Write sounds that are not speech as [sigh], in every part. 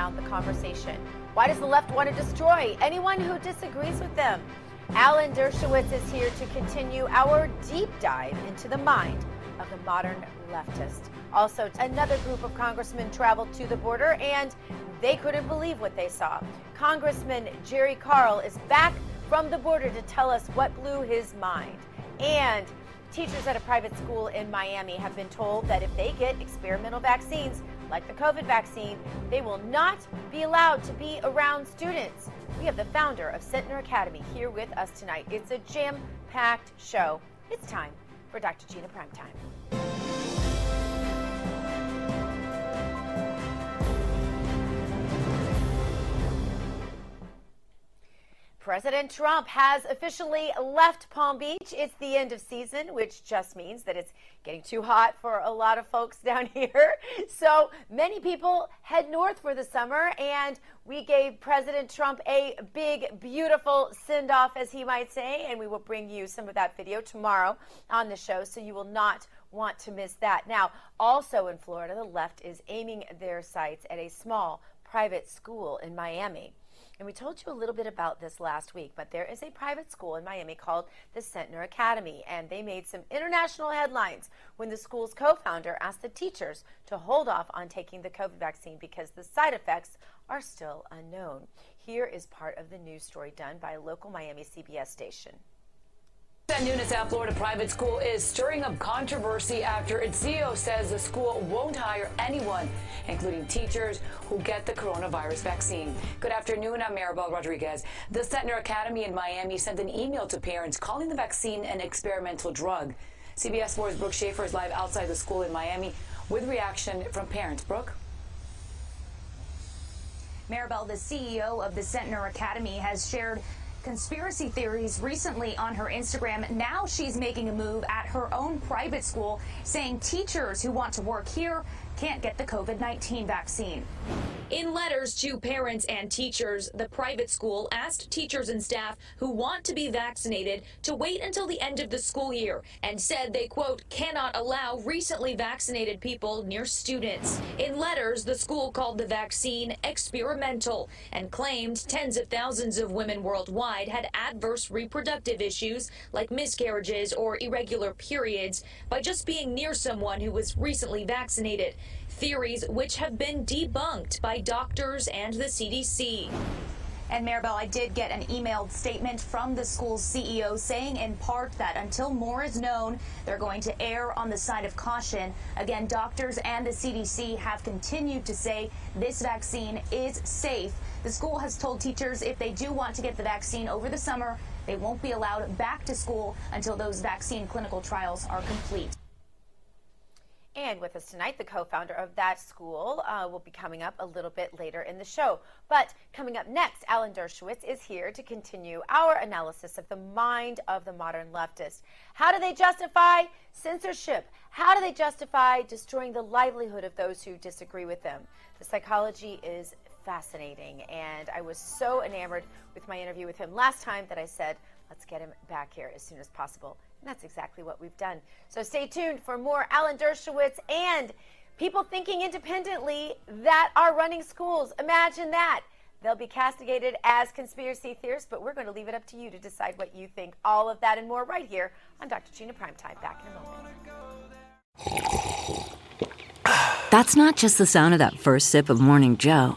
Down the conversation? Why does the left want to destroy anyone who disagrees with them? Alan Dershowitz is here to continue our deep dive into the mind of the modern leftist. Also, another group of congressmen traveled to the border and they couldn't believe what they saw. Congressman Jerry Carl is back from the border to tell us what blew his mind. And teachers at a private school in Miami have been told that if they get experimental vaccines, like the COVID vaccine, they will not be allowed to be around students. We have the founder of Centner Academy here with us tonight. It's a jam packed show. It's time for Dr. Gina Primetime. President Trump has officially left Palm Beach. It's the end of season, which just means that it's getting too hot for a lot of folks [laughs] down here. So many people head north for the summer, and we gave President Trump a big, beautiful send off, as he might say, and we will bring you some of that video tomorrow on the show, so you will not want to miss that. Now, also in Florida, the left is aiming their sights at a small private school in Miami. And we told you a little bit about this last week, but there is a private school in Miami called the Centner Academy, and they made some international headlines when the school's co founder asked the teachers to hold off on taking the COVID vaccine because the side effects are still unknown. Here is part of the news story done by a local Miami CBS station. At noon, South Florida private school is stirring up controversy after its CEO says the school won't hire anyone, including teachers, who get the coronavirus vaccine. Good afternoon, I'm Maribel Rodriguez. The Centner Academy in Miami sent an email to parents calling the vaccine an experimental drug. CBS 4's Brooke Schaefer is live outside the school in Miami with reaction from parents. Brooke? Maribel, the CEO of the Centner Academy, has shared conspiracy theories recently on her Instagram. Now she's making a move at her own private school, saying teachers who want to work here can't get the COVID 19 vaccine. In letters to parents and teachers, the private school asked teachers and staff who want to be vaccinated to wait until the end of the school year and said they, quote, cannot allow recently vaccinated people near students. In letters, the school called the vaccine experimental and claimed tens of thousands of women worldwide had adverse reproductive issues like miscarriages or irregular periods by just being near someone who was recently vaccinated theories which have been debunked by doctors and the CDC. And Maribel, I did get an emailed statement from the school's CEO saying in part that until more is known, they're going to err on the side of caution. Again, doctors and the CDC have continued to say this vaccine is safe. The school has told teachers if they do want to get the vaccine over the summer, they won't be allowed back to school until those vaccine clinical trials are complete. And with us tonight, the co founder of that school uh, will be coming up a little bit later in the show. But coming up next, Alan Dershowitz is here to continue our analysis of the mind of the modern leftist. How do they justify censorship? How do they justify destroying the livelihood of those who disagree with them? The psychology is fascinating, and I was so enamored with my interview with him last time that I said, let's get him back here as soon as possible. And that's exactly what we've done. So stay tuned for more Alan Dershowitz and people thinking independently that are running schools. Imagine that. They'll be castigated as conspiracy theorists, but we're going to leave it up to you to decide what you think. All of that and more right here on Dr. Gina Primetime. Back in a moment. That's not just the sound of that first sip of Morning Joe.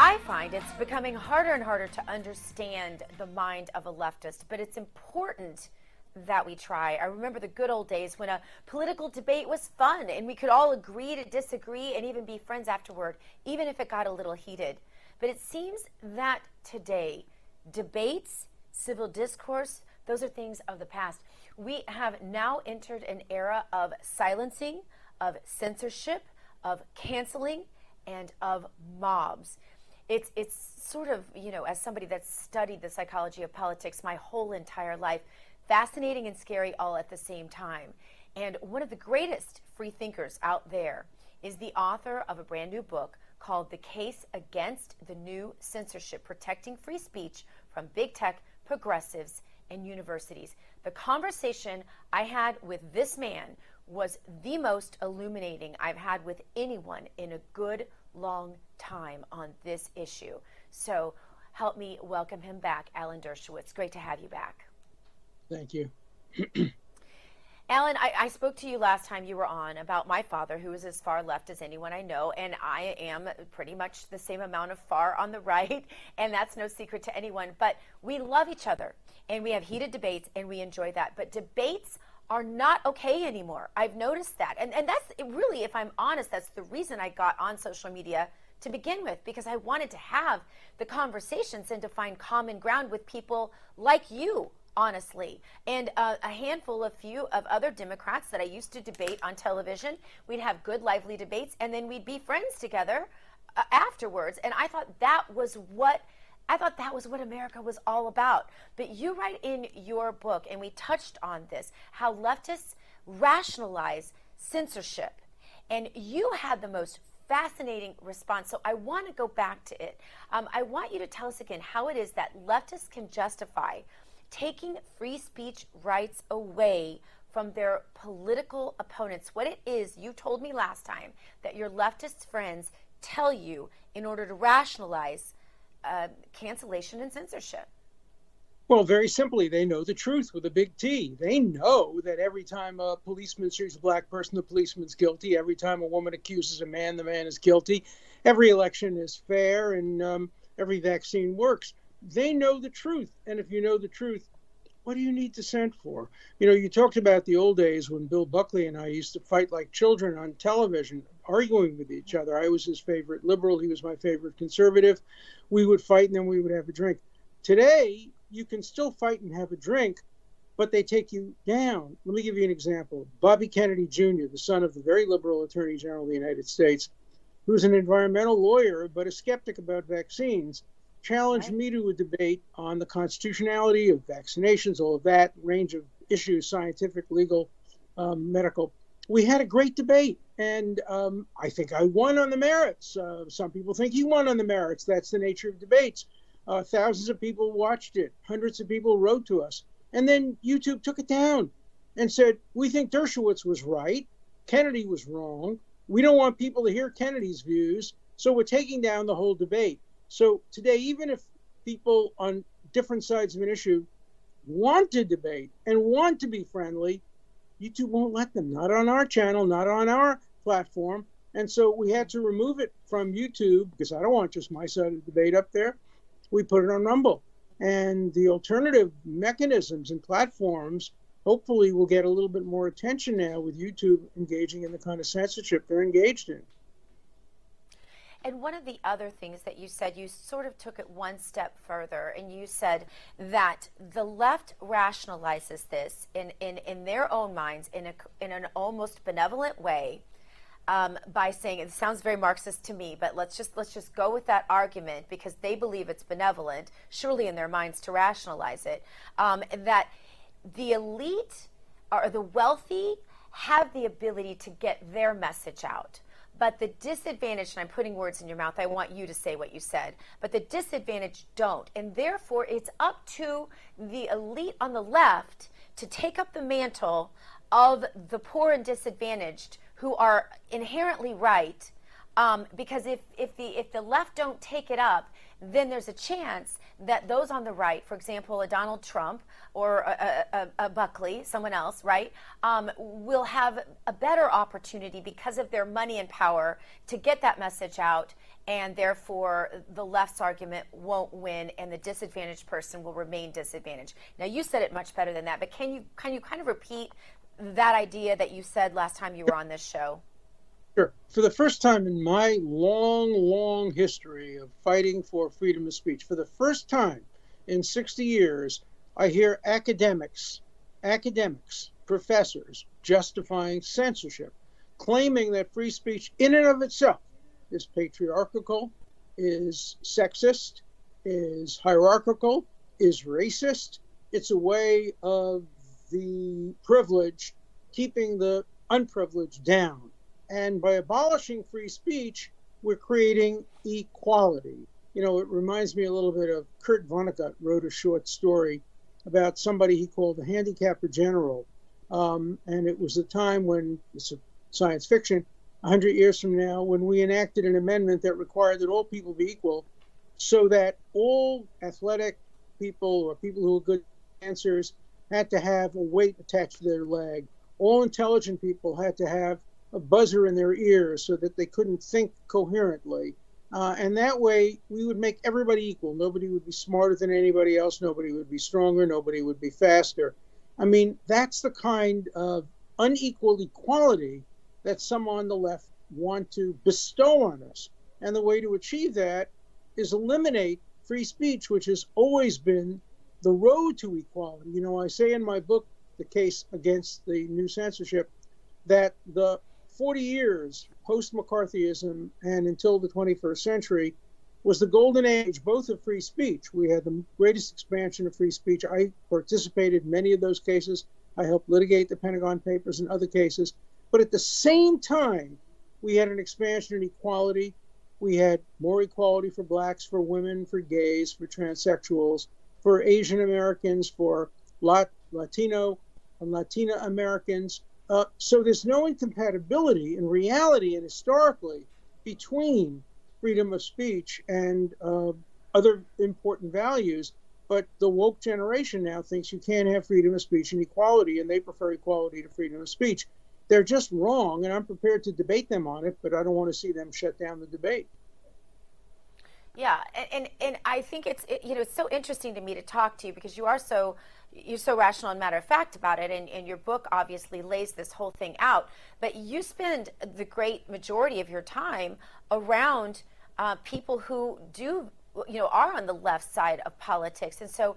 I find it's becoming harder and harder to understand the mind of a leftist, but it's important that we try. I remember the good old days when a political debate was fun and we could all agree to disagree and even be friends afterward, even if it got a little heated. But it seems that today, debates, civil discourse, those are things of the past. We have now entered an era of silencing, of censorship, of canceling, and of mobs. It's, it's sort of, you know, as somebody that's studied the psychology of politics my whole entire life, fascinating and scary all at the same time. And one of the greatest free thinkers out there is the author of a brand new book called The Case Against the New Censorship Protecting Free Speech from Big Tech, Progressives, and Universities. The conversation I had with this man was the most illuminating I've had with anyone in a good long time on this issue. So help me welcome him back, Alan Dershowitz. Great to have you back. Thank you. [clears throat] Alan, I, I, spoke to you last time you were on about my father, who is as far left as anyone I know, and I am pretty much the same amount of far on the [laughs] right, and that's no secret to anyone. But we love each other, and we have heated debates, and we enjoy that. But debates are not okay anymore. I've noticed that. And, and that's really, if I'm honest, that's the reason I got on social media to begin with, because I wanted to have the conversations and to find common ground with people like you honestly. And uh, a handful of few of other Democrats that I used to debate on television. We'd have good, lively debates, and then we'd be friends together uh, afterwards. And I thought that was what. I thought that was what America was all about. But you write in your book, and we touched on this, how leftists rationalize censorship. And you had the most fascinating response. So I want to go back to it. Um, I want you to tell us again how it is that leftists can justify taking free speech rights away from their political opponents. What it is, you told me last time that your leftist friends tell you in order to rationalize uh, cancellation and censorship. Well, very simply, they know the truth with a big T. They know that every time a policeman shoots a black person, the policeman's guilty. Every time a woman accuses a man, the man is guilty. Every election is fair, and um, every vaccine works they know the truth. And if you know the truth, what do you need dissent for? You know, you talked about the old days when Bill Buckley and I used to fight like children on television, arguing with each other. I was his favorite liberal, he was my favorite conservative. We would fight and then we would have a drink. Today, you can still fight and have a drink, but they take you down. Let me give you an example. Bobby Kennedy Jr., the son of the very liberal Attorney General of the United States, who's an environmental lawyer but a skeptic about vaccines, challenged me to a debate on the constitutionality of vaccinations, all of that range of issues, scientific, legal, um, medical. We had a great debate, and um, I think I won on the merits. Uh, some people think he won on the merits. That's the nature of debates. Uh, thousands of people watched it, hundreds of people wrote to us. And then YouTube took it down and said, We think Dershowitz was right, Kennedy was wrong. We don't want people to hear Kennedy's views, so we're taking down the whole debate. So today, even if people on different sides of an issue want to debate and want to be friendly, YouTube won't let them. Not on our channel, not on our platform. And so we had to remove it from YouTube because I don't want just my side of the debate up there. We put it on Rumble. And the alternative mechanisms and platforms hopefully will get a little bit more attention now with YouTube engaging in the kind of censorship they're engaged in. And one of the other things that you said, you sort of took it one step further, and you said that the left rationalizes this in, in, in their own minds in, a, in an almost benevolent way. Um, by saying it sounds very Marxist to me, but let's just let's just go with that argument because they believe it's benevolent, surely in their minds to rationalize it. Um, that the elite or the wealthy have the ability to get their message out but the disadvantage, and I'm putting words in your mouth, I want you to say what you said, but the disadvantage don't. And therefore, it's up to the elite on the left to take up the mantle of the poor and disadvantaged who are inherently right Um, because if, if the if the left don't take it up, then there's a chance that those on the right, for example, a Donald Trump or a, a, a Buckley, someone else, right, um, will have a better opportunity because of their money and power to get that message out, and therefore the left's argument won't win, and the disadvantaged person will remain disadvantaged. Now, you said it much better than that, but can you can you kind of repeat that idea that you said last time you were on this show? Sure. For the first time in my long, long history of fighting for freedom of speech, for the first time in 60 years, I hear academics, academics, professors justifying censorship, claiming that free speech in and of itself is patriarchal, is sexist, is hierarchical, is racist. It's a way of the privileged keeping the unprivileged down. And by abolishing free speech, we're creating equality. You know, it reminds me a little bit of Kurt Vonnegut wrote a short story about somebody he called the handicapper general. Um, and it was a time when, it's science fiction, 100 years from now, when we enacted an amendment that required that all people be equal so that all athletic people or people who are good dancers had to have a weight attached to their leg. All intelligent people had to have a buzzer in their ears so that they couldn't think coherently. Uh, and that way, we would make everybody equal. Nobody would be smarter than anybody else. Nobody would be stronger. Nobody would be faster. I mean, that's the kind of unequal equality that some on the left want to bestow on us. And the way to achieve that is eliminate free speech, which has always been the road to equality. You know, I say in my book, The Case Against the New Censorship, that the 40 years post McCarthyism and until the 21st century was the golden age both of free speech. We had the greatest expansion of free speech. I participated in many of those cases. I helped litigate the Pentagon Papers and other cases. But at the same time, we had an expansion in equality. We had more equality for blacks, for women, for gays, for transsexuals, for Asian Americans, for Latino and Latina Americans, uh, so there's no incompatibility in reality and historically between freedom of speech and uh, other important values. But the woke generation now thinks you can't have freedom of speech and equality, and they prefer equality to freedom of speech. They're just wrong, and I'm prepared to debate them on it, but I don't want to see them shut down the debate. Yeah, and, and, and I think it's it, you know it's so interesting to me to talk to you because you are so you're so rational and matter of fact about it, and, and your book obviously lays this whole thing out. But you spend the great majority of your time around uh, people who do, you know, are on the left side of politics, and so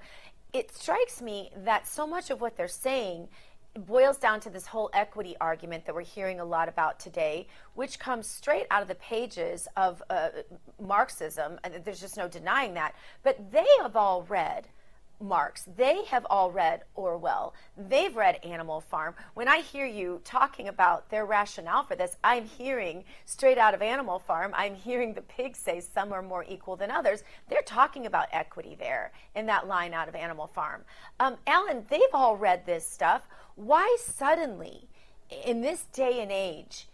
it strikes me that so much of what they're saying boils down to this whole equity argument that we're hearing a lot about today, which comes straight out of the pages of uh, Marxism. And there's just no denying that. But they have all read Marx. They have all read Orwell. They've read Animal Farm. When I hear you talking about their rationale for this, I'm hearing straight out of Animal Farm, I'm hearing the pigs say some are more equal than others. They're talking about equity there in that line out of Animal Farm. Um, Alan, they've all read this stuff. Why suddenly, in this day and age,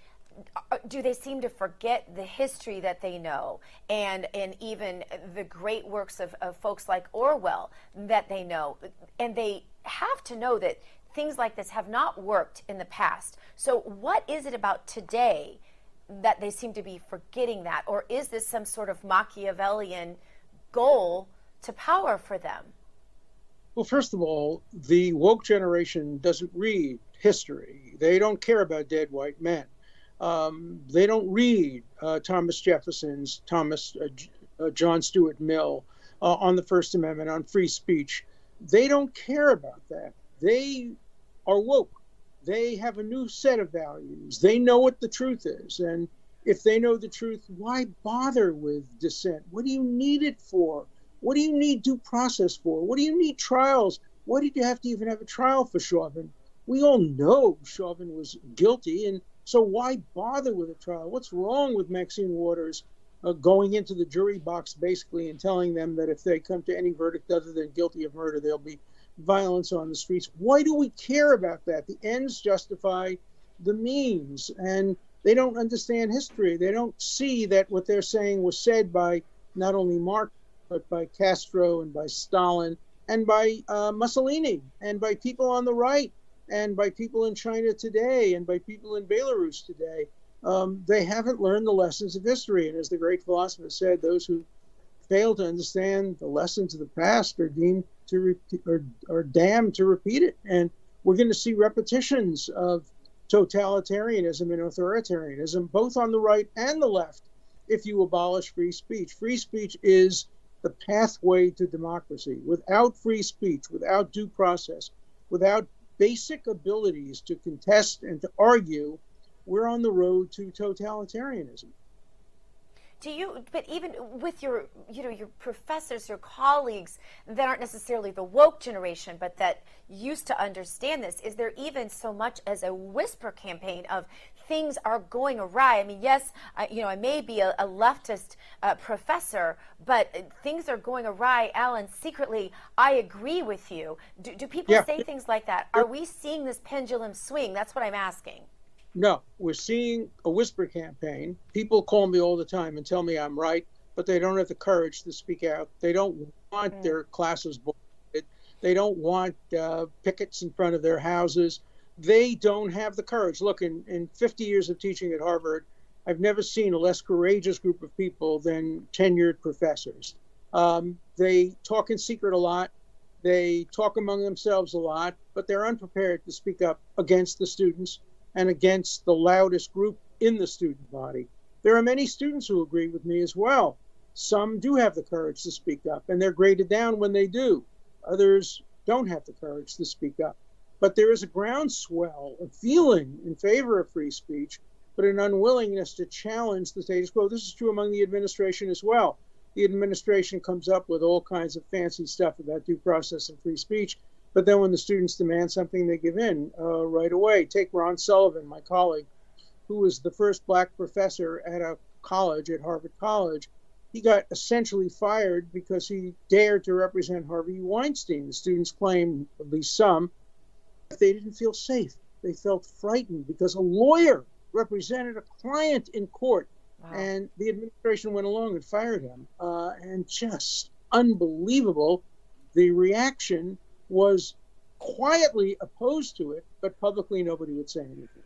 uh, do they seem to forget the history that they know and and even the great works of, of folks like Orwell that they know? And they have to know that things like this have not worked in the past. So what is it about today that they seem to be forgetting that? Or is this some sort of Machiavellian goal to power for them well first of all the woke generation doesn't read history they don't care about dead white men um, they don't read uh, Thomas Jefferson's, Thomas uh, uh, John Stuart Mill uh, on the First Amendment, on free speech. They don't care about that. They are woke. They have a new set of values. They know what the truth is. And if they know the truth, why bother with dissent? What do you need it for? What do you need due process for? What do you need trials? Why did you have to even have a trial for Chauvin? We all know Chauvin was guilty, and so why bother with a trial? What's wrong with Maxine Waters uh, going into the jury box basically and telling them that if they come to any verdict other than guilty of murder, there'll be violence on the streets? Why do we care about that? The ends justify the means, and They don't understand history. They don't see that what they're saying was said by not only Marx, but by Castro and by Stalin and by uh, Mussolini and by people on the right and by people in China today and by people in Belarus today. Um, they haven't learned the lessons of history. And as the great philosopher said, those who fail to understand the lessons of the past are deemed to repeat, or are damned to repeat it. And we're going to see repetitions of totalitarianism and authoritarianism, both on the right and the left, if you abolish free speech. Free speech is the pathway to democracy. Without free speech, without due process, without basic abilities to contest and to argue, we're on the road to totalitarianism do you but even with your you know your professors your colleagues that aren't necessarily the woke generation but that used to understand this is there even so much as a whisper campaign of things are going awry i mean yes I, you know i may be a, a leftist uh, professor but things are going awry alan secretly i agree with you do, do people yeah. say things like that are we seeing this pendulum swing that's what i'm asking no, we're seeing a whisper campaign. People call me all the time and tell me I'm right, but they don't have the courage to speak out. They don't want mm. their classes boarded. They don't want uh, pickets in front of their houses. They don't have the courage. Look, in, in 50 years of teaching at Harvard, I've never seen a less courageous group of people than tenured professors. Um, they talk in secret a lot. They talk among themselves a lot, but they're unprepared to speak up against the students and against the loudest group in the student body. There are many students who agree with me as well. Some do have the courage to speak up, and they're graded down when they do. Others don't have the courage to speak up. But there is a groundswell of feeling in favor of free speech, but an unwillingness to challenge the status quo. This is true among the administration as well. The administration comes up with all kinds of fancy stuff about due process and free speech, but then when the students demand something, they give in uh, right away. Take Ron Sullivan, my colleague, who was the first black professor at a college, at Harvard College. He got essentially fired because he dared to represent Harvey Weinstein. The students claim, at least some, they didn't feel safe. They felt frightened because a lawyer represented a client in court. Wow. And the administration went along and fired him. Uh, and just unbelievable the reaction was quietly opposed to it, but publicly nobody would say anything.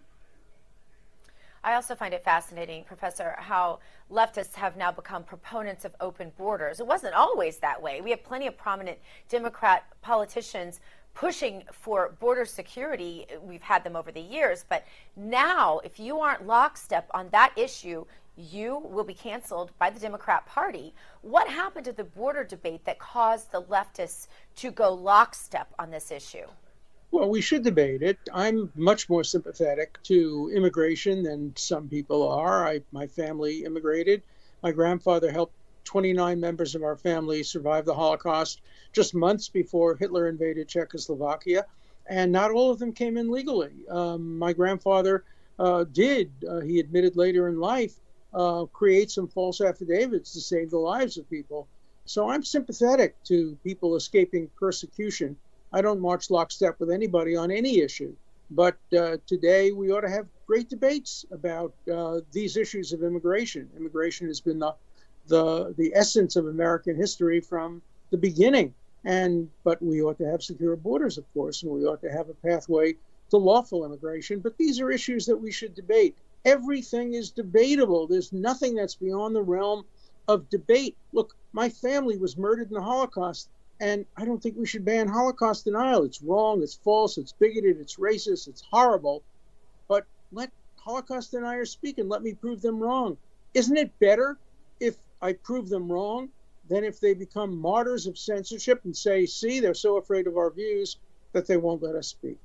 I also find it fascinating, Professor, how leftists have now become proponents of open borders. It wasn't always that way. We have plenty of prominent Democrat politicians pushing for border security. We've had them over the years. But now, if you aren't lockstep on that issue, you will be canceled by the Democrat Party. What happened to the border debate that caused the leftists to go lockstep on this issue? Well, we should debate it. I'm much more sympathetic to immigration than some people are. I, my family immigrated. My grandfather helped 29 members of our family survived the Holocaust just months before Hitler invaded Czechoslovakia, and not all of them came in legally. Um, my grandfather uh, did, uh, he admitted later in life, uh, create some false affidavits to save the lives of people. So I'm sympathetic to people escaping persecution. I don't march lockstep with anybody on any issue. But uh, today we ought to have great debates about uh, these issues of immigration. Immigration has been the, the, the essence of American history from the beginning. And but we ought to have secure borders, of course, and we ought to have a pathway to lawful immigration. But these are issues that we should debate. Everything is debatable. There's nothing that's beyond the realm of debate. Look, my family was murdered in the Holocaust, and I don't think we should ban Holocaust denial. It's wrong, it's false, it's bigoted, it's racist, it's horrible. But let Holocaust deniers speak and let me prove them wrong. Isn't it better if I prove them wrong than if they become martyrs of censorship and say, see, they're so afraid of our views that they won't let us speak?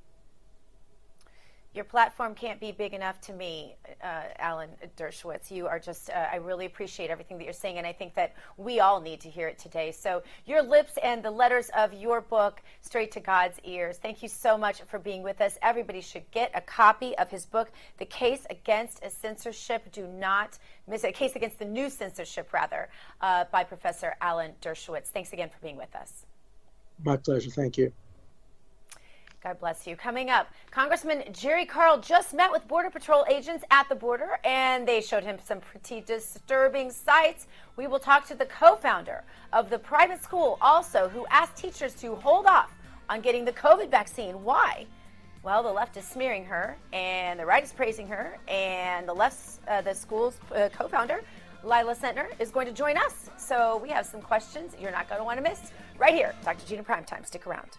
Your platform can't be big enough to me, uh, Alan Dershowitz. You are just, uh, I really appreciate everything that you're saying, and I think that we all need to hear it today. So, your lips and the letters of your book, Straight to God's Ears. Thank you so much for being with us. Everybody should get a copy of his book, The Case Against a Censorship. Do not miss a case against the new censorship, rather, uh, by Professor Alan Dershowitz. Thanks again for being with us. My pleasure. Thank you. God bless you. Coming up, Congressman Jerry Carl just met with Border Patrol agents at the border and they showed him some pretty disturbing sights. We will talk to the co founder of the private school also, who asked teachers to hold off on getting the COVID vaccine. Why? Well, the left is smearing her and the right is praising her, and the left, uh, the school's uh, co founder, Lila Centner, is going to join us. So we have some questions you're not going to want to miss right here. Dr. Gina Primetime. Stick around.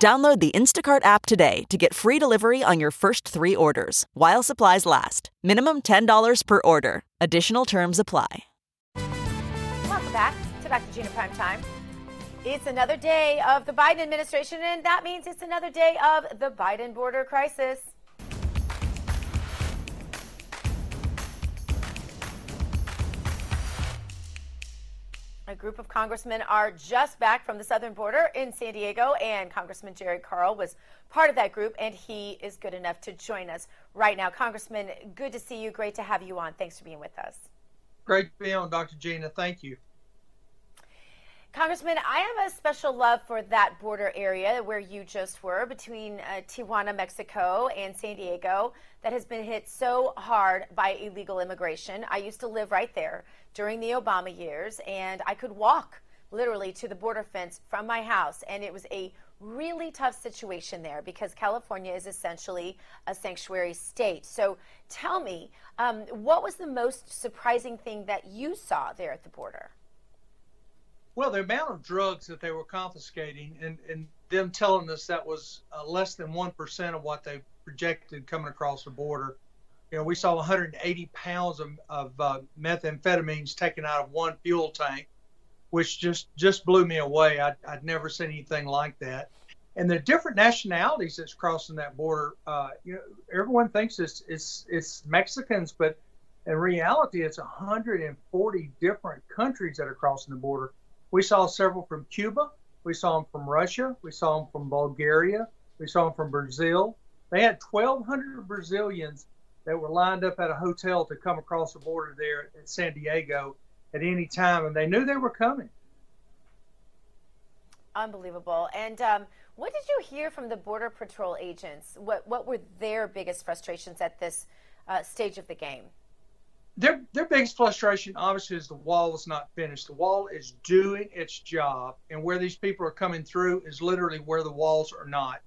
Download the Instacart app today to get free delivery on your first three orders while supplies last. Minimum $10 per order. Additional terms apply. Welcome back to Dr. Gina Prime Time. It's another day of the Biden administration, and that means it's another day of the Biden border crisis. A group of congressmen are just back from the southern border in San Diego, and Congressman Jerry Carl was part of that group, and he is good enough to join us right now. Congressman, good to see you. Great to have you on. Thanks for being with us. Great to be on, Dr. Gina. Thank you. Congressman, I have a special love for that border area where you just were between uh, Tijuana, Mexico, and San Diego that has been hit so hard by illegal immigration. I used to live right there during the Obama years, and I could walk literally to the border fence from my house, and it was a really tough situation there because California is essentially a sanctuary state. So tell me, um, what was the most surprising thing that you saw there at the border? Well, the amount of drugs that they were confiscating and, and them telling us that was uh, less than 1% of what they projected coming across the border. You know, we saw 180 pounds of, of uh, methamphetamines taken out of one fuel tank, which just, just blew me away. I'd, I'd never seen anything like that. And the different nationalities that's crossing that border, uh, you know, everyone thinks it's, it's, it's Mexicans, but in reality, it's 140 different countries that are crossing the border. We saw several from Cuba. We saw them from Russia. We saw them from Bulgaria. We saw them from Brazil. They had 1,200 Brazilians that were lined up at a hotel to come across the border there at San Diego at any time, and they knew they were coming. Unbelievable. And um, what did you hear from the Border Patrol agents? What, what were their biggest frustrations at this uh, stage of the game? Their their biggest frustration obviously is the wall is not finished. The wall is doing its job, and where these people are coming through is literally where the walls are not.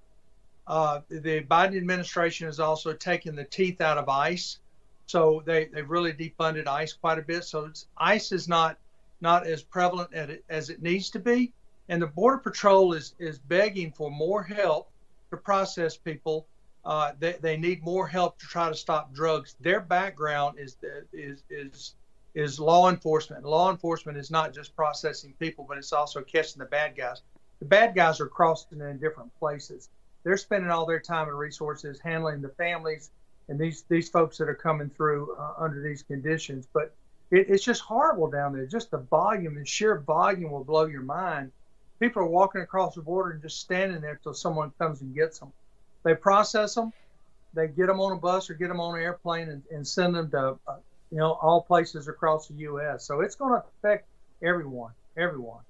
Uh, the Biden administration has also taken the teeth out of ICE, so they they've really defunded ICE quite a bit. So ICE is not not as prevalent as it, as it needs to be, and the Border Patrol is is begging for more help to process people uh, they, they need more help to try to stop drugs. Their background is is is is law enforcement. Law enforcement is not just processing people, but it's also catching the bad guys. The bad guys are crossing in different places. They're spending all their time and resources handling the families and these these folks that are coming through uh, under these conditions. But it, it's just horrible down there. Just the volume, the sheer volume will blow your mind. People are walking across the border and just standing there till someone comes and gets them. They process them, they get them on a bus or get them on an airplane and, and send them to, uh, you know, all places across the U.S. So it's going to affect everyone, everyone.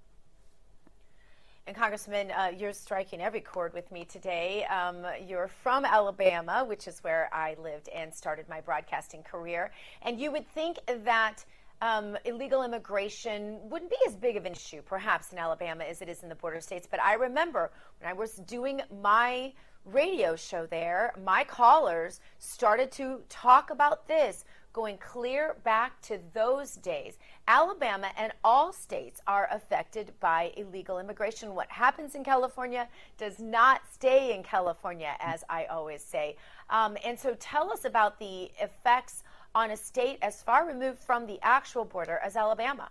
And Congressman, uh, you're striking every chord with me today. Um, you're from Alabama, which is where I lived and started my broadcasting career. And you would think that um, illegal immigration wouldn't be as big of an issue, perhaps, in Alabama as it is in the border states. But I remember when I was doing my radio show there, my callers started to talk about this going clear back to those days. Alabama and all states are affected by illegal immigration. What happens in California does not stay in California, as I always say. Um, and so tell us about the effects on a state as far removed from the actual border as Alabama.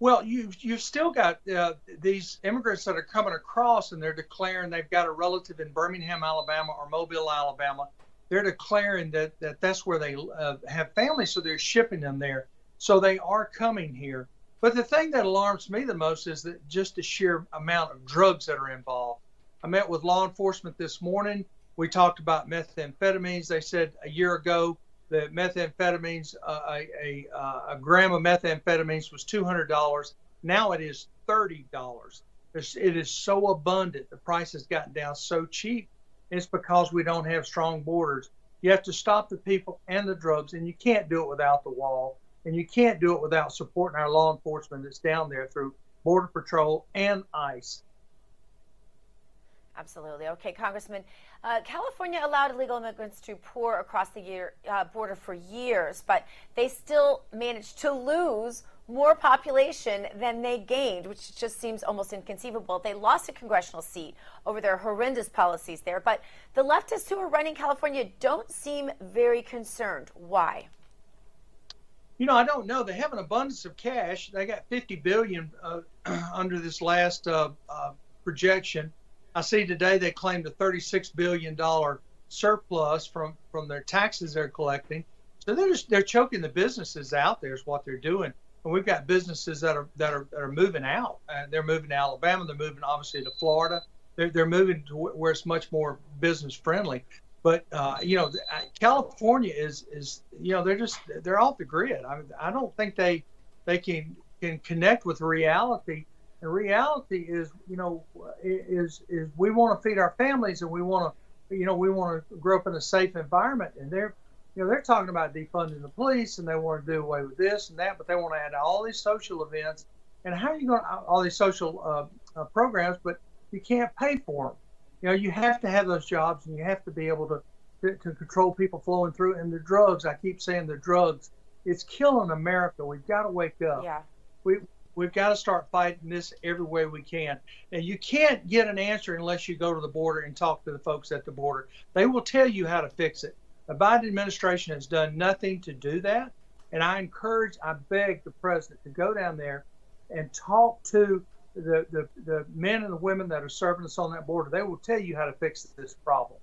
Well, you've you've still got uh, these immigrants that are coming across, and they're declaring they've got a relative in Birmingham, Alabama, or Mobile, Alabama. They're declaring that, that that's where they uh, have families, so they're shipping them there. So they are coming here. But the thing that alarms me the most is that just the sheer amount of drugs that are involved. I met with law enforcement this morning. We talked about methamphetamines. They said a year ago that methamphetamines, uh, a, a, uh, a, gram of methamphetamines was $200. Now it is $30. it is so abundant. The price has gotten down so cheap. It's because we don't have strong borders. You have to stop the people and the drugs, and you can't do it without the wall. And you can't do it without supporting our law enforcement that's down there through Border Patrol and ICE. Absolutely. Okay, Congressman. Uh, California allowed illegal immigrants to pour across the year, uh, border for years, but they still managed to lose more population than they gained, which just seems almost inconceivable. They lost a congressional seat over their horrendous policies there, but the leftists who are running California don't seem very concerned. Why? You know, I don't know. They have an abundance of cash. They got 50 billion uh, [clears throat] under this last uh, uh, projection. I see today they claimed a 36 billion dollar surplus from from their taxes they're collecting. So they're just they're choking the businesses out there is what they're doing. And we've got businesses that are that are that are moving out. And they're moving to Alabama. They're moving obviously to Florida. They're they're moving to where it's much more business friendly. But uh, you know, California is is you know they're just they're off the grid. I mean, I don't think they they can can connect with reality the reality is, you know, is is we want to feed our families and we want to, you know, we want to grow up in a safe environment. And they're, you know, they're talking about defunding the police and they want to do away with this and that, but they want to add all these social events. And how are you going to all these social uh, uh, programs? But you can't pay for them. You know, you have to have those jobs and you have to be able to to, to control people flowing through. And the drugs, I keep saying the drugs, it's killing America. We've got to wake up. Yeah. We We've got to start fighting this every way we can. And you can't get an answer unless you go to the border and talk to the folks at the border. They will tell you how to fix it. The Biden administration has done nothing to do that. And I encourage, I beg the president to go down there and talk to the, the, the men and the women that are serving us on that border. They will tell you how to fix this problem.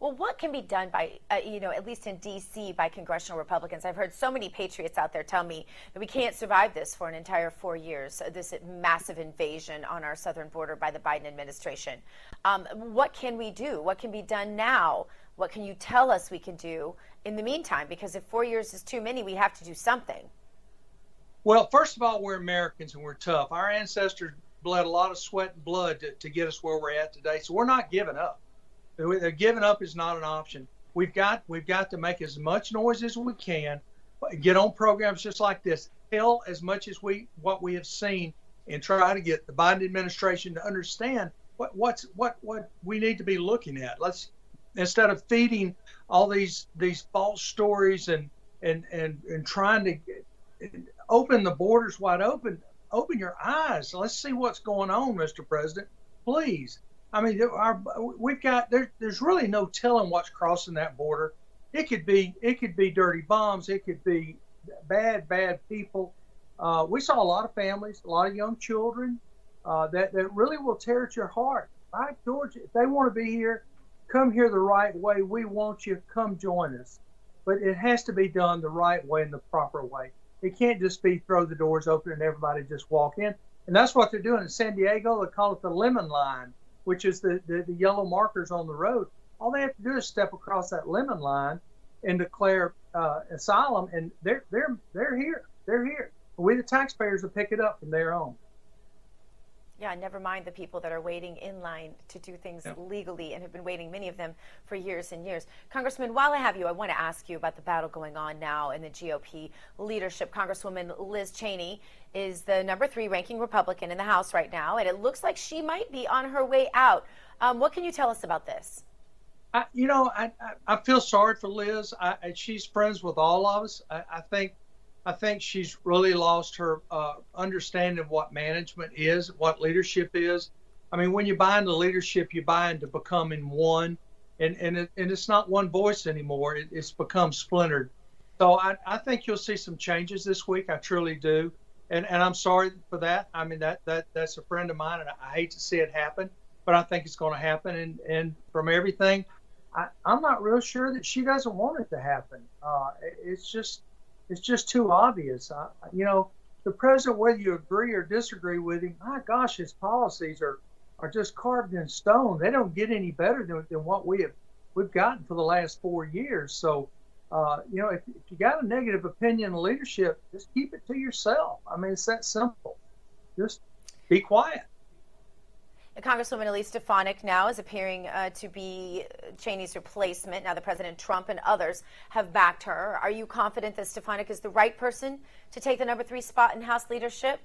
Well, what can be done by, uh, you know, at least in D.C. by congressional Republicans? I've heard so many patriots out there tell me that we can't survive this for an entire four years, uh, this massive invasion on our southern border by the Biden administration. Um, what can we do? What can be done now? What can you tell us we can do in the meantime? Because if four years is too many, we have to do something. Well, first of all, we're Americans and we're tough. Our ancestors bled a lot of sweat and blood to, to get us where we're at today, so we're not giving up. Giving up is not an option. We've got we've got to make as much noise as we can. Get on programs just like this. Tell as much as we what we have seen, and try to get the Biden administration to understand what what's what what we need to be looking at. Let's instead of feeding all these these false stories and and and and trying to open the borders wide open. Open your eyes. Let's see what's going on, Mr. President. Please I mean, we've got there, there's really no telling what's crossing that border. It could be it could be dirty bombs. It could be bad bad people. Uh, we saw a lot of families, a lot of young children uh, that that really will tear at your heart. Right, George? If they want to be here, come here the right way. We want you. Come join us. But it has to be done the right way and the proper way. It can't just be throw the doors open and everybody just walk in. And that's what they're doing in San Diego. They call it the lemon line which is the, the, the yellow markers on the road. All they have to do is step across that lemon line and declare uh, asylum, and they're they're they're here. They're here. We the taxpayers will pick it up from there on. Yeah, never mind the people that are waiting in line to do things yeah. legally and have been waiting, many of them, for years and years. Congressman, while I have you, I want to ask you about the battle going on now in the GOP leadership. Congresswoman Liz Cheney is the number three ranking Republican in the House right now, and it looks like she might be on her way out. Um, what can you tell us about this? I, you know, I, I, feel sorry for Liz. I, she's friends with all of us. I, I think I think she's really lost her uh, understanding of what management is, what leadership is. I mean, when you buy into leadership, you buy into becoming one, and and, it, and it's not one voice anymore. It, it's become splintered. So I, I think you'll see some changes this week. I truly do. and and I'm sorry for that. I mean that that that's a friend of mine, and I hate to see it happen, but I think it's going to happen. And and from everything, I, I'm not real sure that she doesn't want it to happen. Uh, it's just it's just too obvious. I, you know, the president, whether you agree or disagree with him, my gosh, his policies are are just carved in stone. They don't get any better than, than what we have we've gotten for the last four years. So uh, you know, if, if, you got a negative opinion of leadership, just keep it to yourself. I mean, it's that simple. Just be quiet. Congresswoman Elise Stefanik now is appearing uh, to be Cheney's replacement. Now, the President Trump and others have backed her. Are you confident that Stefanik is the right person to take the number three spot in House leadership?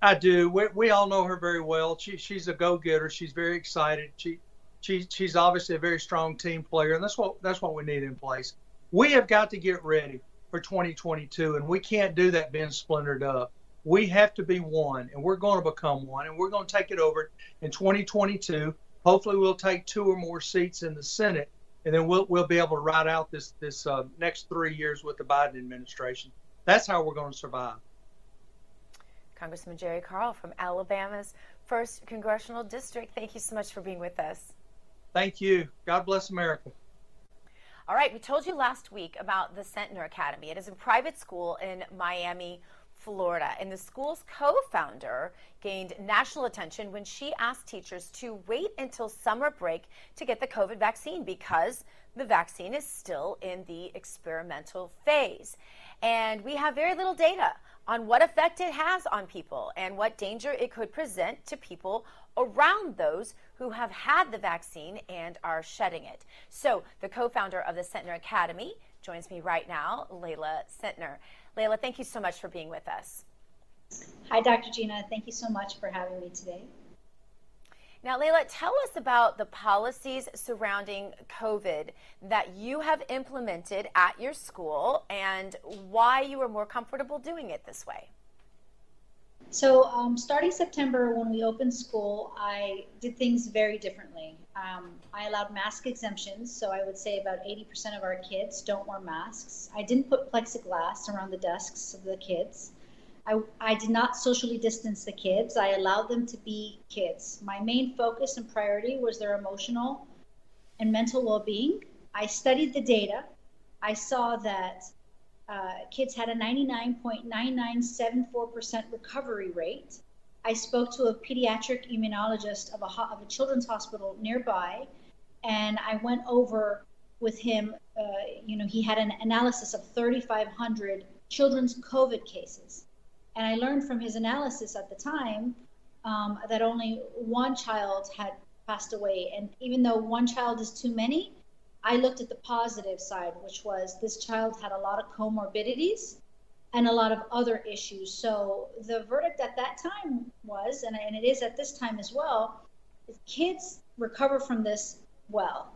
I do. We, we all know her very well. She, she's a go-getter. She's very excited. She, she, she's obviously a very strong team player, and that's what that's what we need in place we have got to get ready for 2022, and we can't do that being splintered up. We have to be one, and we're going to become one, and we're going to take it over in 2022. Hopefully, we'll take two or more seats in the Senate, and then we'll we'll be able to ride out this this uh, next three years with the Biden administration. That's how we're going to survive. Congressman Jerry Carl from Alabama's first congressional district. Thank you so much for being with us. Thank you. God bless America. All right, we told you last week about the Centner Academy. It is a private school in Miami, Florida. And the school's co founder gained national attention when she asked teachers to wait until summer break to get the COVID vaccine because the vaccine is still in the experimental phase. And we have very little data on what effect it has on people and what danger it could present to people around those who have had the vaccine and are shedding it. So, the co founder of the Centner Academy joins me right now, Layla Centner. Layla, thank you so much for being with us. Hi, Dr. Gina. Thank you so much for having me today. Now, Layla, tell us about the policies surrounding COVID that you have implemented at your school and why you are more comfortable doing it this way. So, um, starting September, when we opened school, I did things very differently. Um, I allowed mask exemptions, so I would say about 80% of our kids don't wear masks. I didn't put plexiglass around the desks of the kids. I, I did not socially distance the kids. I allowed them to be kids. My main focus and priority was their emotional and mental well being. I studied the data. I saw that uh, kids had a 99.9974% recovery rate. I spoke to a pediatric immunologist of a, of a children's hospital nearby, and I went over with him. Uh, you know, he had an analysis of 3,500 children's COVID cases. And I learned from his analysis at the time um, that only one child had passed away. And even though one child is too many, I looked at the positive side, which was this child had a lot of comorbidities and a lot of other issues. So the verdict at that time was, and, and it is at this time as well, kids recover from this well.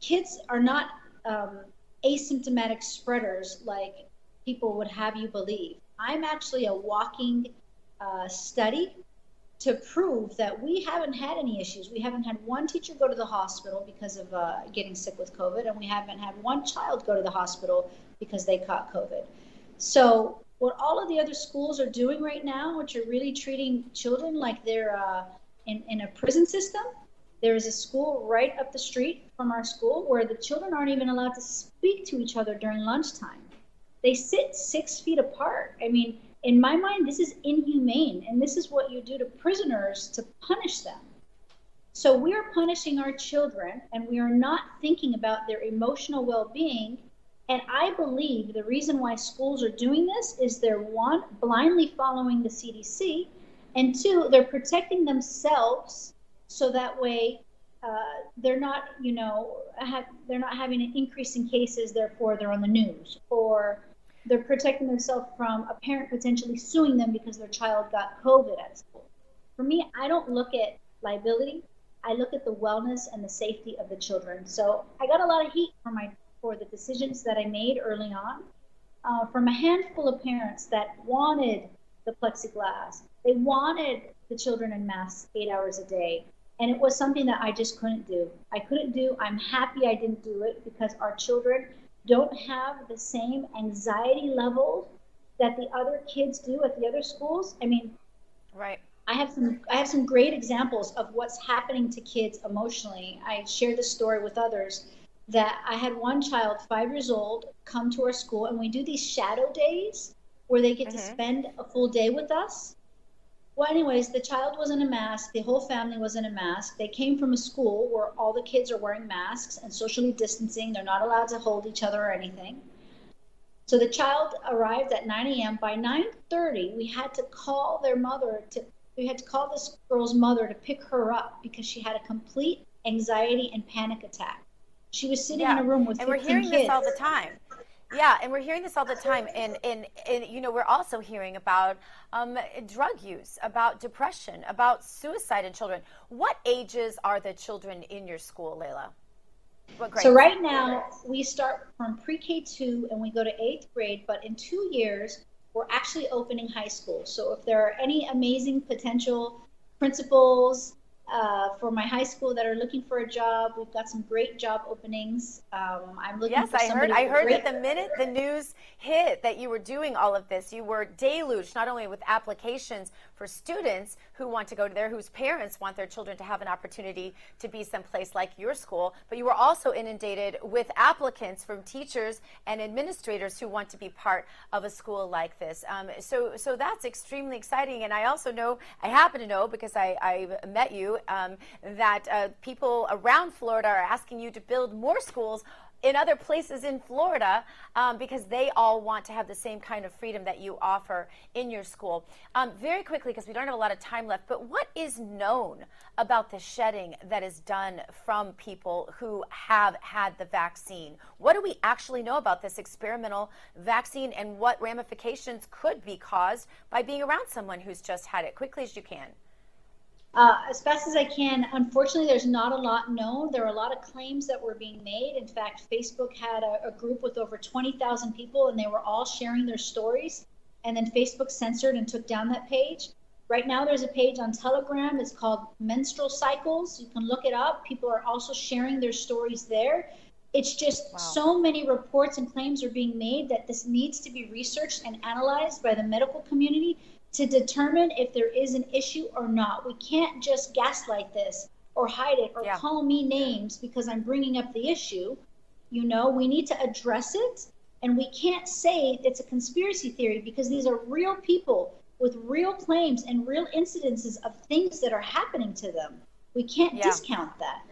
Kids are not um, asymptomatic spreaders like people would have you believe. I'm actually a walking uh, study to prove that we haven't had any issues. We haven't had one teacher go to the hospital because of uh, getting sick with COVID, and we haven't had one child go to the hospital because they caught COVID. So, what all of the other schools are doing right now, which are really treating children like they're uh, in, in a prison system, there is a school right up the street from our school where the children aren't even allowed to speak to each other during lunchtime. They sit six feet apart. I mean, in my mind, this is inhumane, and this is what you do to prisoners to punish them. So we are punishing our children, and we are not thinking about their emotional well being. And I believe the reason why schools are doing this is they're one, blindly following the CDC, and two, they're protecting themselves so that way uh, they're not, you know, have, they're not having an increase in cases, therefore they're on the news, or they're protecting themselves from a parent potentially suing them because their child got COVID at school. For me, I don't look at liability. I look at the wellness and the safety of the children. So I got a lot of heat for my for the decisions that I made early on uh, from a handful of parents that wanted the plexiglass. They wanted the children in masks eight hours a day. And it was something that I just couldn't do. I couldn't do. I'm happy I didn't do it because our children don't have the same anxiety level that the other kids do at the other schools. I mean, right. I have some I have some great examples of what's happening to kids emotionally. I shared this story with others that I had one child, five years old, come to our school, and we do these shadow days where they get mm-hmm. to spend a full day with us. Well, anyways, the child was in a mask. The whole family was in a mask. They came from a school where all the kids are wearing masks and socially distancing. They're not allowed to hold each other or anything. So the child arrived at 9 a.m. By 9:30, we had to call their mother to we had to call this girl's mother to pick her up because she had a complete anxiety and panic attack. She was sitting yeah. in a room with and we're hearing kids. this all the time. Yeah, and we're hearing this all the time, and and, and you know we're also hearing about um, drug use, about depression, about suicide in children. What ages are the children in your school, Layla? So right now we start from pre-K two and we go to eighth grade, but in two years we're actually opening high school. So if there are any amazing potential principals, uh, for my high school that are looking for a job. We've got some great job openings. Um, I'm looking. Yes, I heard. I heard that the minute the news hit that you were doing all of this, you were deluged not only with applications for students who want to go to there, whose parents want their children to have an opportunity to be someplace like your school, but you were also inundated with applicants from teachers and administrators who want to be part of a school like this. Um, so, so that's extremely exciting. And I also know, I happen to know because I, I met you, um, that uh, people around Florida are asking you to build more schools in other places in Florida um, because they all want to have the same kind of freedom that you offer in your school. Um, very quickly, because we don't have a lot of time left, but what is known about the shedding that is done from people who have had the vaccine? What do we actually know about this experimental vaccine and what ramifications could be caused by being around someone who's just had it? Quickly as you can. Uh, as fast as I can. Unfortunately, there's not a lot known. There are a lot of claims that were being made. In fact, Facebook had a, a group with over 20,000 people, and they were all sharing their stories. And then Facebook censored and took down that page. Right now, there's a page on Telegram. It's called Menstrual Cycles. You can look it up. People are also sharing their stories there. It's just wow. so many reports and claims are being made that this needs to be researched and analyzed by the medical community to determine if there is an issue or not. We can't just gaslight this or hide it or yeah. call me names because I'm bringing up the issue. You know, we need to address it. And we can't say it's a conspiracy theory because these are real people with real claims and real incidences of things that are happening to them. We can't yeah. discount that.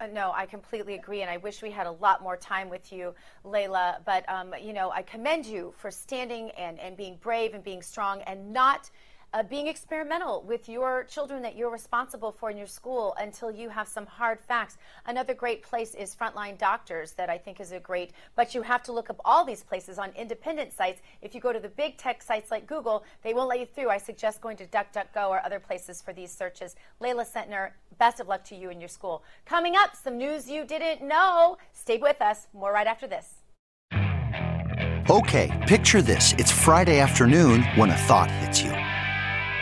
Uh, no, I completely agree, and I wish we had a lot more time with you, Layla. But um, you know, I commend you for standing and, and being brave and being strong and not uh, being experimental with your children that you're responsible for in your school until you have some hard facts. Another great place is Frontline Doctors, that I think is a great, but you have to look up all these places on independent sites. If you go to the big tech sites like Google, they won't let you through. I suggest going to DuckDuckGo or other places for these searches. Layla Centner, best of luck to you and your school. Coming up, some news you didn't know. Stay with us. More right after this. Okay, picture this. It's Friday afternoon when a thought hits you.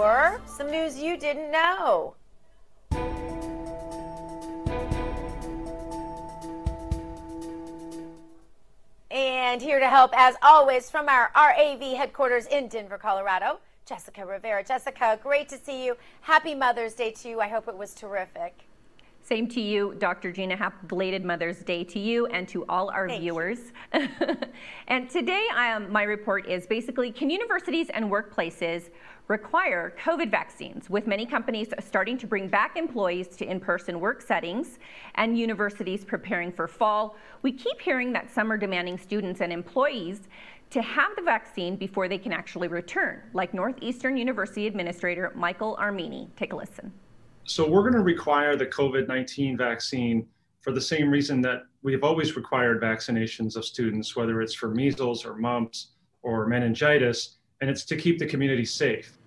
For some news you didn't know. And here to help, as always, from our RAV headquarters in Denver, Colorado, Jessica Rivera. Jessica, great to see you. Happy Mother's Day to you. I hope it was terrific. Same to you, Dr. Gina. Happy belated Mother's Day to you and to all our Thank viewers. [laughs] and today, um, my report is basically can universities and workplaces require COVID vaccines, with many companies starting to bring back employees to in-person work settings and universities preparing for fall. We keep hearing that some are demanding students and employees to have the vaccine before they can actually return, like Northeastern University Administrator Michael Armini. Take a listen. So we're going to require the COVID-19 vaccine for the same reason that we have always required vaccinations of students, whether it's for measles or mumps or meningitis, and it's to keep the community safe.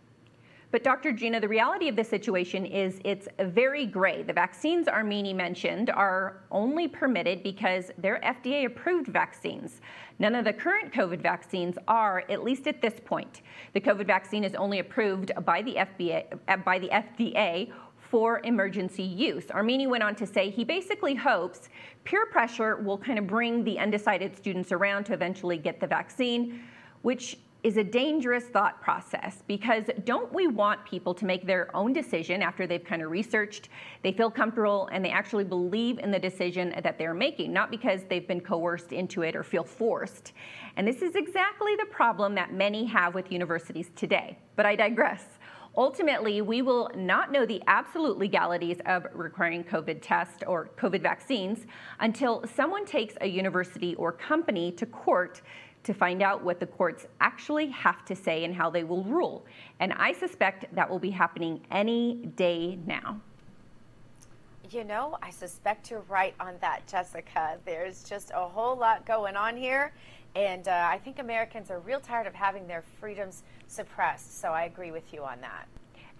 But Dr. Gina, the reality of the situation is it's very gray. The vaccines Armini mentioned are only permitted because they're FDA approved vaccines. None of the current COVID vaccines are, at least at this point. The COVID vaccine is only approved by the, FBA, uh, by the FDA for emergency use. Armini went on to say he basically hopes peer pressure will kind of bring the undecided students around to eventually get the vaccine, which is a dangerous thought process because don't we want people to make their own decision after they've kind of researched, they feel comfortable, and they actually believe in the decision that they're making, not because they've been coerced into it or feel forced. And this is exactly the problem that many have with universities today. But I digress. Ultimately, we will not know the absolute legalities of requiring COVID tests or COVID vaccines until someone takes a university or company to court to find out what the courts actually have to say and how they will rule. And I suspect that will be happening any day now. You know, I suspect you're right on that, Jessica. There's just a whole lot going on here. And uh, I think Americans are real tired of having their freedoms suppressed. So I agree with you on that.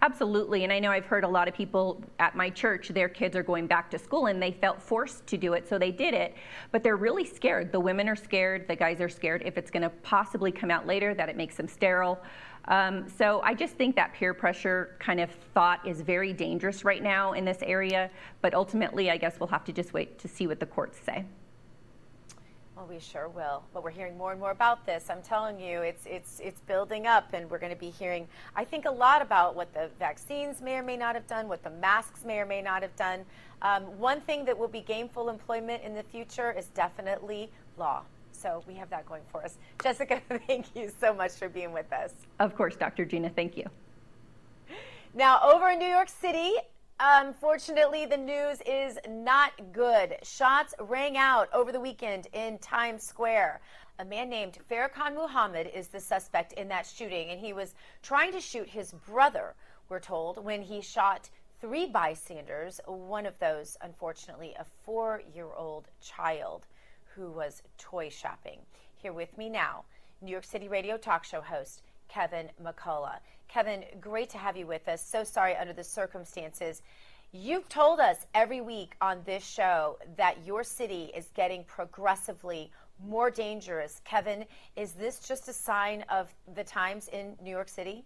Absolutely. And I know I've heard a lot of people at my church, their kids are going back to school and they felt forced to do it, so they did it. But they're really scared. The women are scared, the guys are scared if it's going to possibly come out later that it makes them sterile. Um, so I just think that peer pressure kind of thought is very dangerous right now in this area. But ultimately, I guess we'll have to just wait to see what the courts say. Well, we sure will. But we're hearing more and more about this. I'm telling you, it's it's it's building up, and we're going to be hearing, I think, a lot about what the vaccines may or may not have done, what the masks may or may not have done. Um, one thing that will be gainful employment in the future is definitely law. So we have that going for us. [laughs] Jessica, [laughs] thank you so much for being with us. Of course, Dr. Gina, thank you. Now, over in New York City, Unfortunately, the news is not good. Shots rang out over the weekend in Times Square. A man named Farrakhan Muhammad is the suspect in that shooting, and he was trying to shoot his brother, we're told, when he shot three bystanders, one of those, unfortunately, a four year old child who was toy shopping. Here with me now, New York City radio talk show host Kevin McCullough. Kevin, great to have you with us. So sorry under the circumstances. You've told us every week on this show that your city is getting progressively more dangerous. Kevin, is this just a sign of the times in New York City?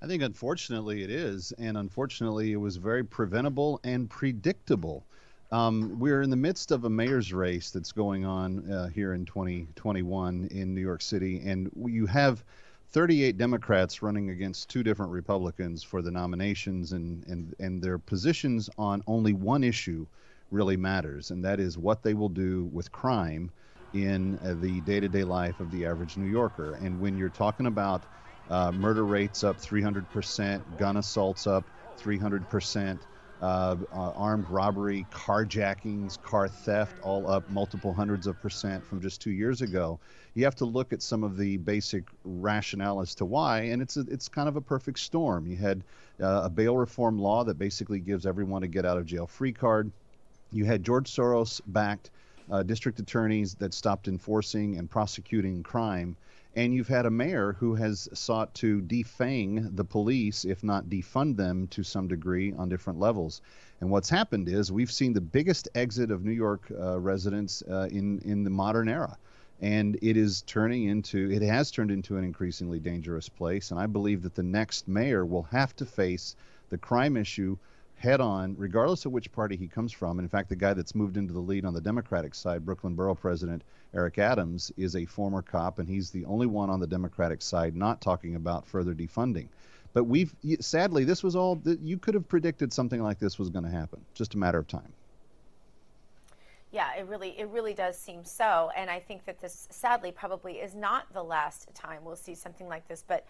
I think unfortunately it is, and unfortunately it was very preventable and predictable. Um, we're in the midst of a mayor's race that's going on uh, here in 2021 in New York City, and you have 38 Democrats running against two different Republicans for the nominations, and, and, and their positions on only one issue really matters, and that is what they will do with crime in uh, the day to day life of the average New Yorker. And when you're talking about uh, murder rates up 300%, gun assaults up 300%, uh, uh, armed robbery, carjackings, car theft, all up multiple hundreds of percent from just two years ago. You have to look at some of the basic rationale as to why, and it's a, it's kind of a perfect storm. You had uh, a bail reform law that basically gives everyone a get out of jail free card. You had George Soros backed uh, district attorneys that stopped enforcing and prosecuting crime. And you've had a mayor who has sought to defang the police, if not defund them to some degree on different levels. And what's happened is we've seen the biggest exit of New York uh, residents uh, in in the modern era, and it is turning into it has turned into an increasingly dangerous place. And I believe that the next mayor will have to face the crime issue head on, regardless of which party he comes from. And in fact, the guy that's moved into the lead on the Democratic side, Brooklyn Borough President Eric Adams, is a former cop, and he's the only one on the Democratic side not talking about further defunding. But we've sadly, this was all that you could have predicted something like this was going to happen, just a matter of time. Yeah, it really it really does seem so, and I think that this sadly probably is not the last time we'll see something like this. But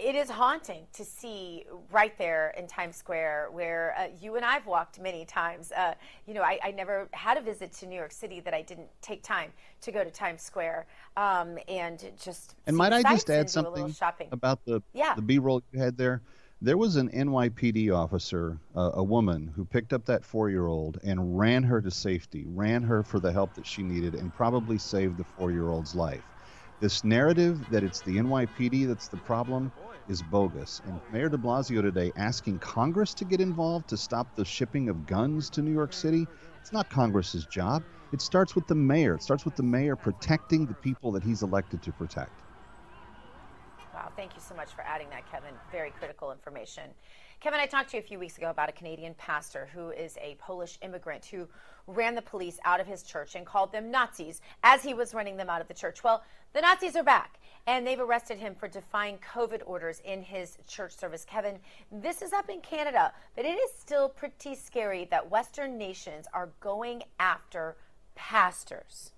it is haunting to see right there in Times Square, where uh, you and I've walked many times. Uh, you know, I, I, never had a visit to New York City that I didn't take time to go to Times Square um, and just. And might I just add something about the yeah. the B-roll you had there? There was an NYPD officer, uh, a woman, who picked up that four-year-old and ran her to safety, ran her for the help that she needed, and probably saved the four-year-old's life This narrative that it's the NYPD that's the problem is bogus. And Mayor de Blasio today asking Congress to get involved to stop the shipping of guns to New York City, it's not Congress's job. It starts with the mayor. It starts with the mayor protecting the people that he's elected to protect. Wow, thank you so much for adding that, Kevin. Very critical information. Kevin, I talked to you a few weeks ago about a Canadian pastor who is a Polish immigrant who ran the police out of his church and called them Nazis as he was running them out of the church. Well, the Nazis are back and they've arrested him for defying COVID orders in his church service. Kevin, this is up in Canada, but it is still pretty scary that Western nations are going after pastors.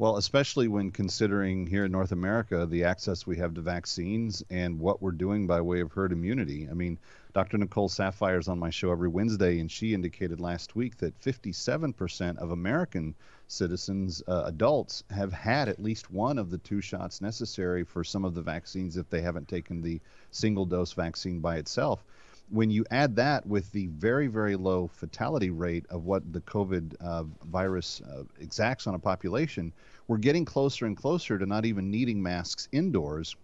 Well, especially when considering here in North America the access we have to vaccines and what we're doing by way of herd immunity. I mean, Dr. Nicole Saphier is on my show every Wednesday, and she indicated last week that 57% of American citizens, uh, adults, have had at least one of the two shots necessary for some of the vaccines if they haven't taken the single dose vaccine by itself when you add that with the very, very low fatality rate of what the COVID uh, virus uh, exacts on a population, we're getting closer and closer to not even needing masks indoors.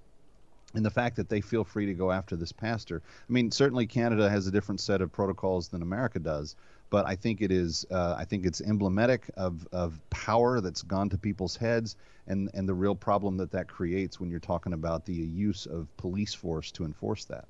And the fact that they feel free to go after this pastor. I mean, certainly Canada has a different set of protocols than America does, but I think it is. Uh, I think it's emblematic of, of power that's gone to people's heads, and and the real problem that that creates when you're talking about the use of police force to enforce that.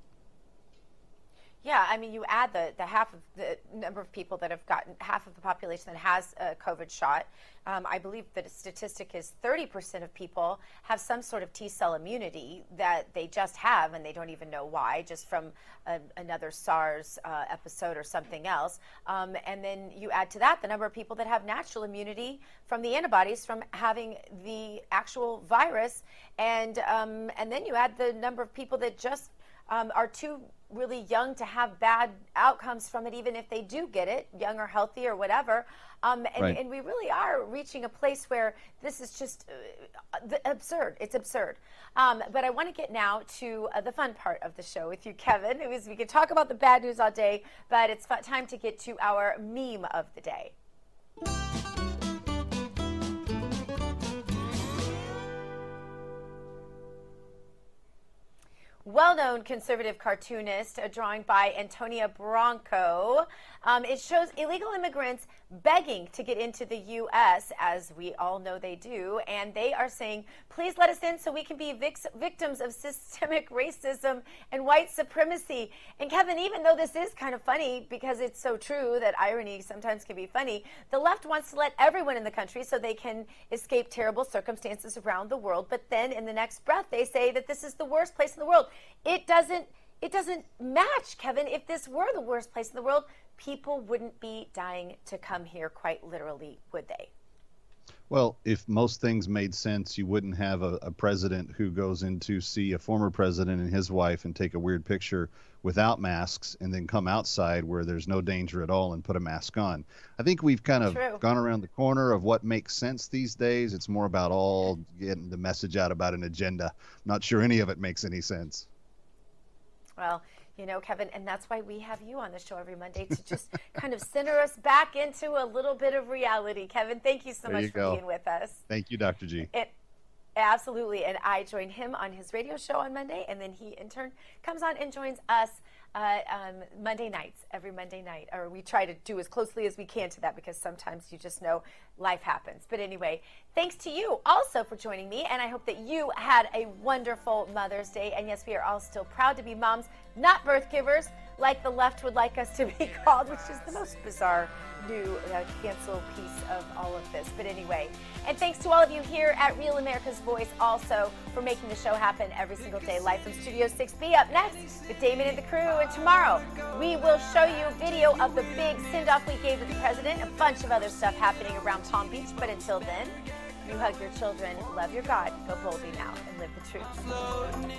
Yeah, I mean, you add the, the half of the number of people that have gotten half of the population that has a COVID shot. Um, I believe that statistic is 30% of people have some sort of T cell immunity that they just have and they don't even know why, just from a, another SARS uh, episode or something else. Um, and then you add to that the number of people that have natural immunity from the antibodies from having the actual virus. And, um, and then you add the number of people that just um, are too really young to have bad outcomes from it, even if they do get it, young or healthy or whatever. Um, and, right. and, we really are reaching a place where this is just uh, absurd. It's absurd. Um, but I want to get now to uh, the fun part of the show with you, Kevin. It was, we could talk about the bad news all day, but it's time to get to our meme of the day. Well known conservative cartoonist, a drawing by Antonio Branco. Um, it shows illegal immigrants begging to get into the U.S., as we all know they do, and they are saying, please let us in so we can be vic- victims of systemic [laughs] racism and white supremacy. And Kevin, even though this is kind of funny because it's so true that irony sometimes can be funny, the left wants to let everyone in the country so they can escape terrible circumstances around the world. But then in the next breath, they say that this is the worst place in the world. It doesn't. It doesn't match, Kevin. If this were the worst place in the world, people wouldn't be dying to come here quite literally, would they? Well, if most things made sense, you wouldn't have a, a, president who goes in to see a former president and his wife and take a weird picture without masks and then come outside where there's no danger at all and put a mask on. I think we've kind of True. gone around the corner of what makes sense these days. It's more about all getting the message out about an agenda. I'm not sure any of it makes any sense. Well, you know, Kevin, and that's why we have you on the show every Monday to just [laughs] kind of center us back into a little bit of reality. Kevin, thank you so there much you for go. being with us. Thank you, Dr. G. It, absolutely. And I join him on his radio show on Monday, and then he in turn comes on and joins us uh, um, Monday nights, every Monday night, or we try to do as closely as we can to that because sometimes you just know life happens. But anyway, thanks to you also for joining me, and I hope that you had a wonderful Mother's Day. And yes, we are all still proud to be moms, not birth givers, like the left would like us to be [laughs] called, which is the most bizarre new uh, cancel piece of all of this. But anyway, and thanks to all of you here at Real America's Voice also for making the show happen every single day. Live from Studio 6B up next with Damon and the crew. And tomorrow we will show you a video of the big send off we gave to the president, a bunch of other stuff happening around Palm Beach. But until then, you hug your children, love your God, go boldly now, and live the truth.